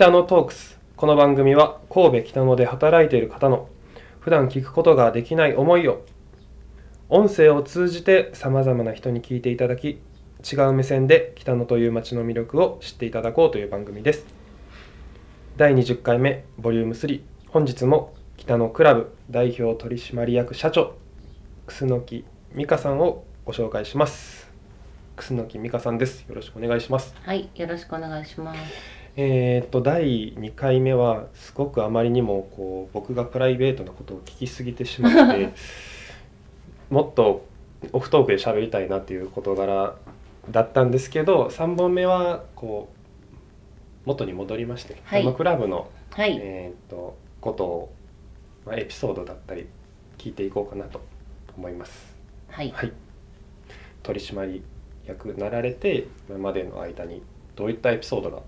北野トークス。この番組は神戸北野で働いている方の普段聞くことができない思いを音声を通じてさまざまな人に聞いていただき違う目線で北野という街の魅力を知っていただこうという番組です。第20回目ボリューム3本日も北野クラブ代表取締役社長楠木美香さんをご紹介します。楠木美香さんです。よろしくお願いします。はい、よろしくお願いします。えー、と第2回目はすごくあまりにもこう僕がプライベートなことを聞きすぎてしまって もっとオフトークで喋りたいなっていう事柄だったんですけど3本目はこう元に戻りまして、はい。このクラブの、はい、えー、とことを、まあ、エピソードだったり聞いていこうかなと思います。はい、はい、取締役なられて今までの間にどういったエピソードが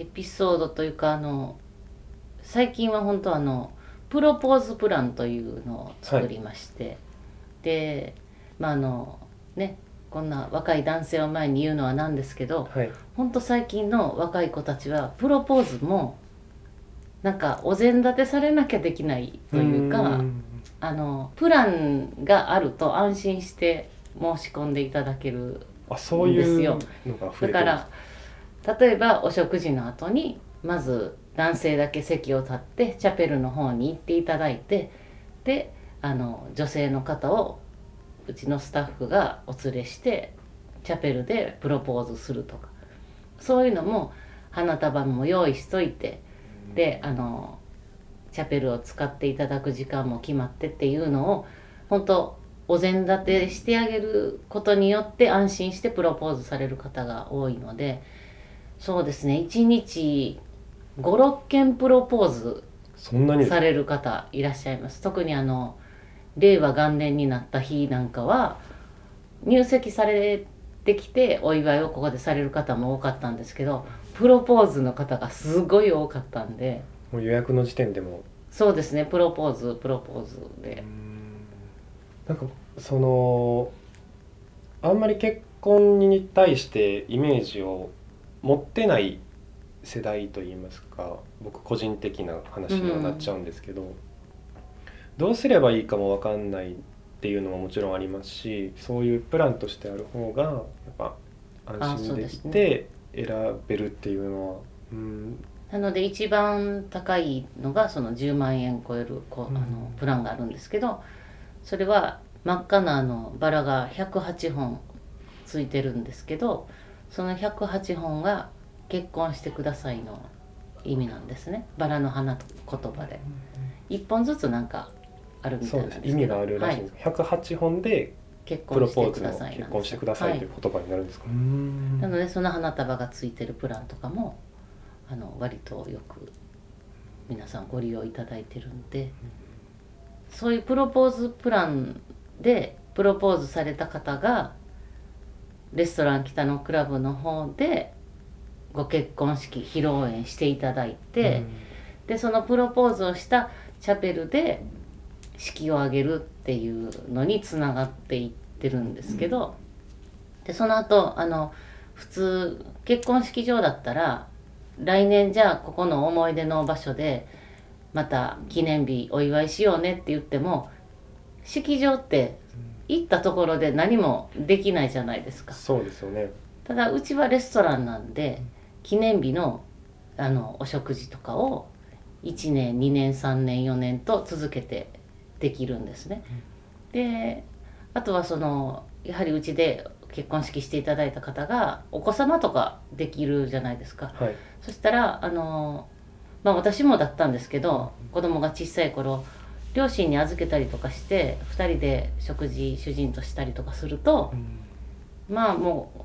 エピソードというか、あの。最近は本当あの。プロポーズプランというのを作りまして。で、まあ、あの。ね。こんな若い男性を前に言うのはなんですけどはい本当最近の若い子たちはプロポーズもなんかお膳立てされなきゃできないというかんあのプランがあると安心して申し込んでいただけるあそういですよだから例えばお食事の後にまず男性だけ席を立ってチャペルの方に行っていただいてであの女性の方をうちのスタッフがお連れしてチャペルでプロポーズするとか。そういうのも花束も用意しといてであのチャペルを使っていただく時間も決まってっていうのを本当お膳立てしてあげることによって安心してプロポーズされる方が多いのでそうですね。1日56件プロポーズそんなにされる方いらっしゃいます。特にあの令和元年になった日なんかは入籍されてきてお祝いをここでされる方も多かったんですけどプロポーズの方がすごい多かったんで。もう予約の時点でも。そうですね。プロポーズプロポーズで。なんかそのあんまり結婚に対してイメージを持ってない世代といいますか僕個人的な話にはなっちゃうんですけど、どうすればいいかも分かんないっていうのももちろんありますしそういうプランとしてある方がやっぱ安心できて選べるっていうのはうん。なので一番高いのがその10万円超えるこうあうん。のプランがあるんですけどそれは真っ赤なあのバラが108本ついてるんですけどその108本が結婚してくださいの意味なんですね。バラの花と言葉で。1本ずつなんかあるみたそいうなんですけど。です。意味があるらしいんです、108本で結プロ婚してくポーズの。ださい結婚してくださいという言葉になるんですか、なのでその花束がついてるプランとかもあの割とよく皆さんご利用いただいてるんで。そういうプロポーズプランでプロポーズされた方がレストラン北のクラブの方でご結婚式披露宴していただいて、でそのプロポーズをしたチャペルで式を挙げるっていうのにつながっていってるんですけど、でその後あの普通結婚式場だったら来年じゃあここの思い出の場所でまた記念日お祝いしようねって言っても式場って行ったところで何もできないじゃないですか。そうですよねただうちはレストランなんで記念日のあのお食事とかを1年2年3年4年と続けてできるんですね。であとはそのやはりうちで結婚式していただいた方がお子様とかできるじゃないですか。はいそしたらあの、まあ、私もだったんですけど子供が小さい頃両親に預けたりとかして2人で食事主人としたりとかすると。まあもう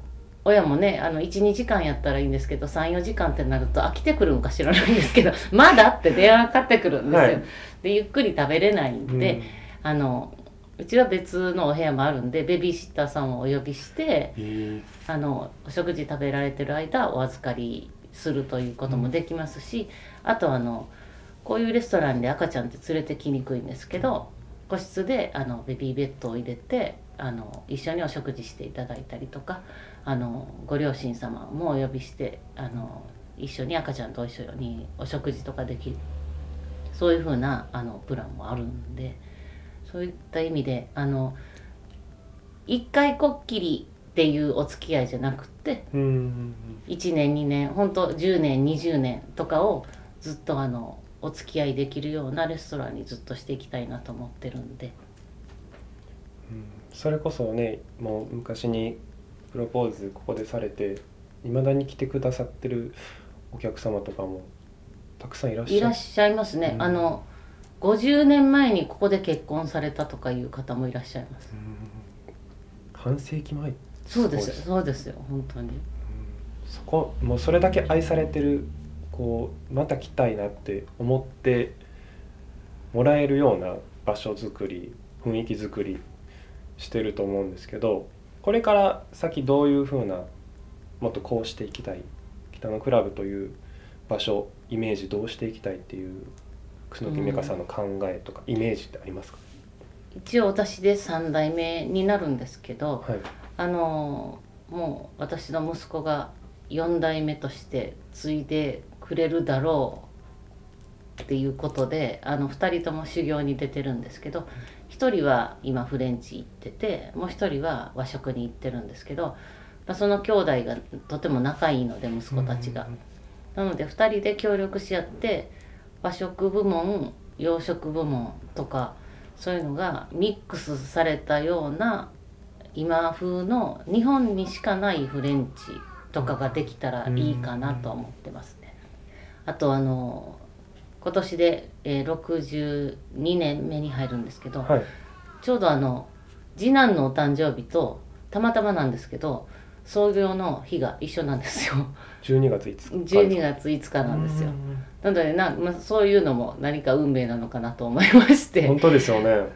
親もねあの12時間やったらいいんですけど34時間ってなると飽きてくるんか知らないんですけど まだって電話かかってくるんですよ、はい。でゆっくり食べれないんで、あのうちは別のお部屋もあるんでベビーシッターさんをお呼びしてえ。ーあのお食事食べられてる間お預かりするということもできますし、あとあのこういうレストランで赤ちゃんって連れてきにくいんですけど個室であのベビーベッドを入れてあの一緒にお食事していただいたりとかあのご両親様もお呼びしてあの一緒に赤ちゃんと一緒にお食事とかできる。そういうふうなあのプランもあるんでそういった意味であの一回こっきりっていうお付き合いじゃなくってうん。うん1年2年本当10年20年とかをずっとあのお付き合いできるようなレストランにずっとしていきたいなと思ってるんで。うん。それこそねもう昔にプロポーズここでされていまだに来てくださってるお客様とかもたくさんいらっしゃる。いらっしゃいますね、うん。あの50年前にここで結婚されたとかいう方もいらっしゃいます。うん。半世紀前。そうです。すそうですよ。本当に。そこもうそれだけ愛されてるこうまた来たいなって思ってもらえるような場所づくり雰囲気づくりしてると思うんですけどこれから先どういうふうなもっとこうしていきたい北のクラブという場所イメージどうしていきたいっていう楠木美香さんの考えとかイメージってありますか、一応私で3代目になるんですけどはい。あのもう私の息子が4代目として継いでくれるだろうっていうことであの2人とも修行に出てるんですけど1人は今フレンチ行っててもう1人は和食に行ってるんですけど、まあ、その兄弟がとても仲いいので息子たちが。なので2人で協力し合って和食部門洋食部門とかそういうのがミックスされたような今風の日本にしかないフレンチとかができたらいいかなとは思ってますね。あとあの今年で、えー62年目に入るんですけど、はい。ちょうどあの次男のお誕生日とたまたまなんですけど創業の日が一緒なんですよ。12月5日12月5日なんですよ。うんなのでな、まあ、そういうのも何か運命なのかなと思いまして。本当ですよね。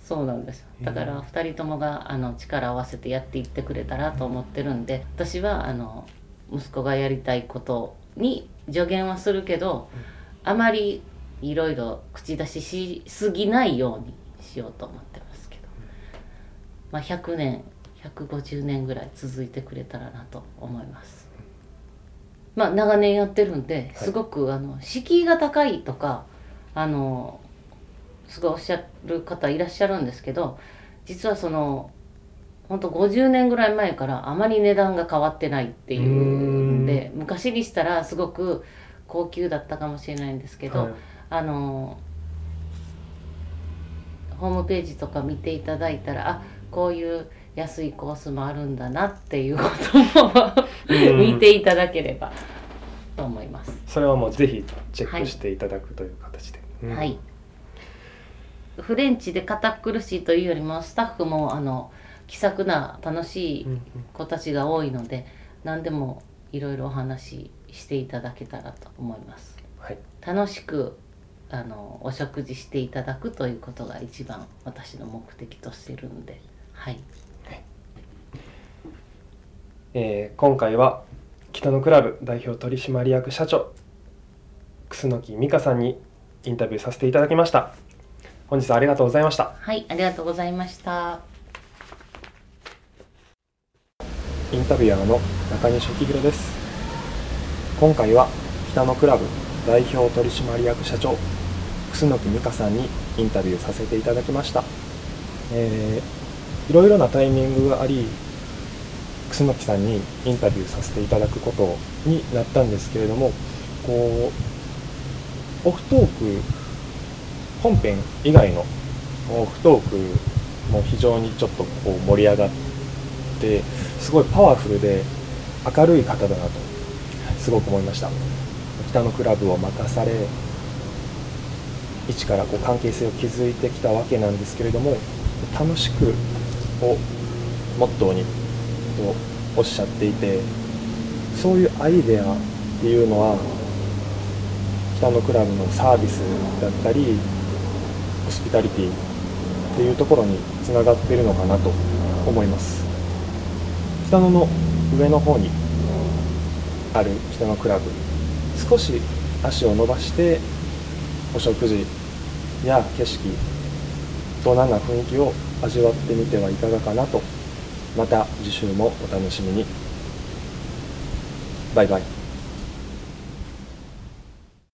そうなんですよ。だから2人ともがあの力を合わせてやっていってくれたらと思ってるんで私はあの息子がやりたいことに助言はするけどあまりいろいろ口出ししすぎないようにしようと思ってますけど、まあ、100年150年ぐらい続いてくれたらなと思います。まあ長年やってるんではい。すごくあの敷居が高いとかあのすごいおっしゃる方いらっしゃるんですけど実はその本当50年ぐらい前からあまり値段が変わってないっていうん。で昔にしたらすごく高級だったかもしれないんですけど、はい。あのホームページとか見ていただいたらあこういう安いコースもあるんだなっていうこともうん。見ていただければと思います。それはもうぜひチェックしていただくという形で、うん。はい。フレンチで堅苦しいというよりもスタッフもあの気さくな楽しいうんうん。子たちが多いので何でもいろいろお話ししていただけたらと思います。はい楽しくあのお食事していただくということが一番私の目的としてるんで、はい。えー今回は北のクラブ代表取締役社長楠木美香さんにインタビューさせていただきました本日はありがとうございましたはい、ありがとうございました。インタビュアーの中西幸宏です今回は北のクラブ代表取締役社長楠木美香さんにインタビューさせていただきました、えーいろいろなタイミングがあり楠木さんにインタビューさせていただくことになったんですけれどもこうオフトーク本編以外のオフトークも非常にちょっとこう盛り上がってすごいパワフルで明るい方だなとすごく思いました。北のクラブを任され一からこう関係性を築いてきたわけなんですけれども楽しくをモットーにとおっしゃっていてそういうアイデアっていうのは北のクラブのサービスだったりホスピタリティっていうところにつながっているのかなと思います。北野の上の方にある北のクラブ。少し足を伸ばしてお食事や景色大人な雰囲気を味わってみてはいかがかなと。また次週もお楽しみに。バイバイ。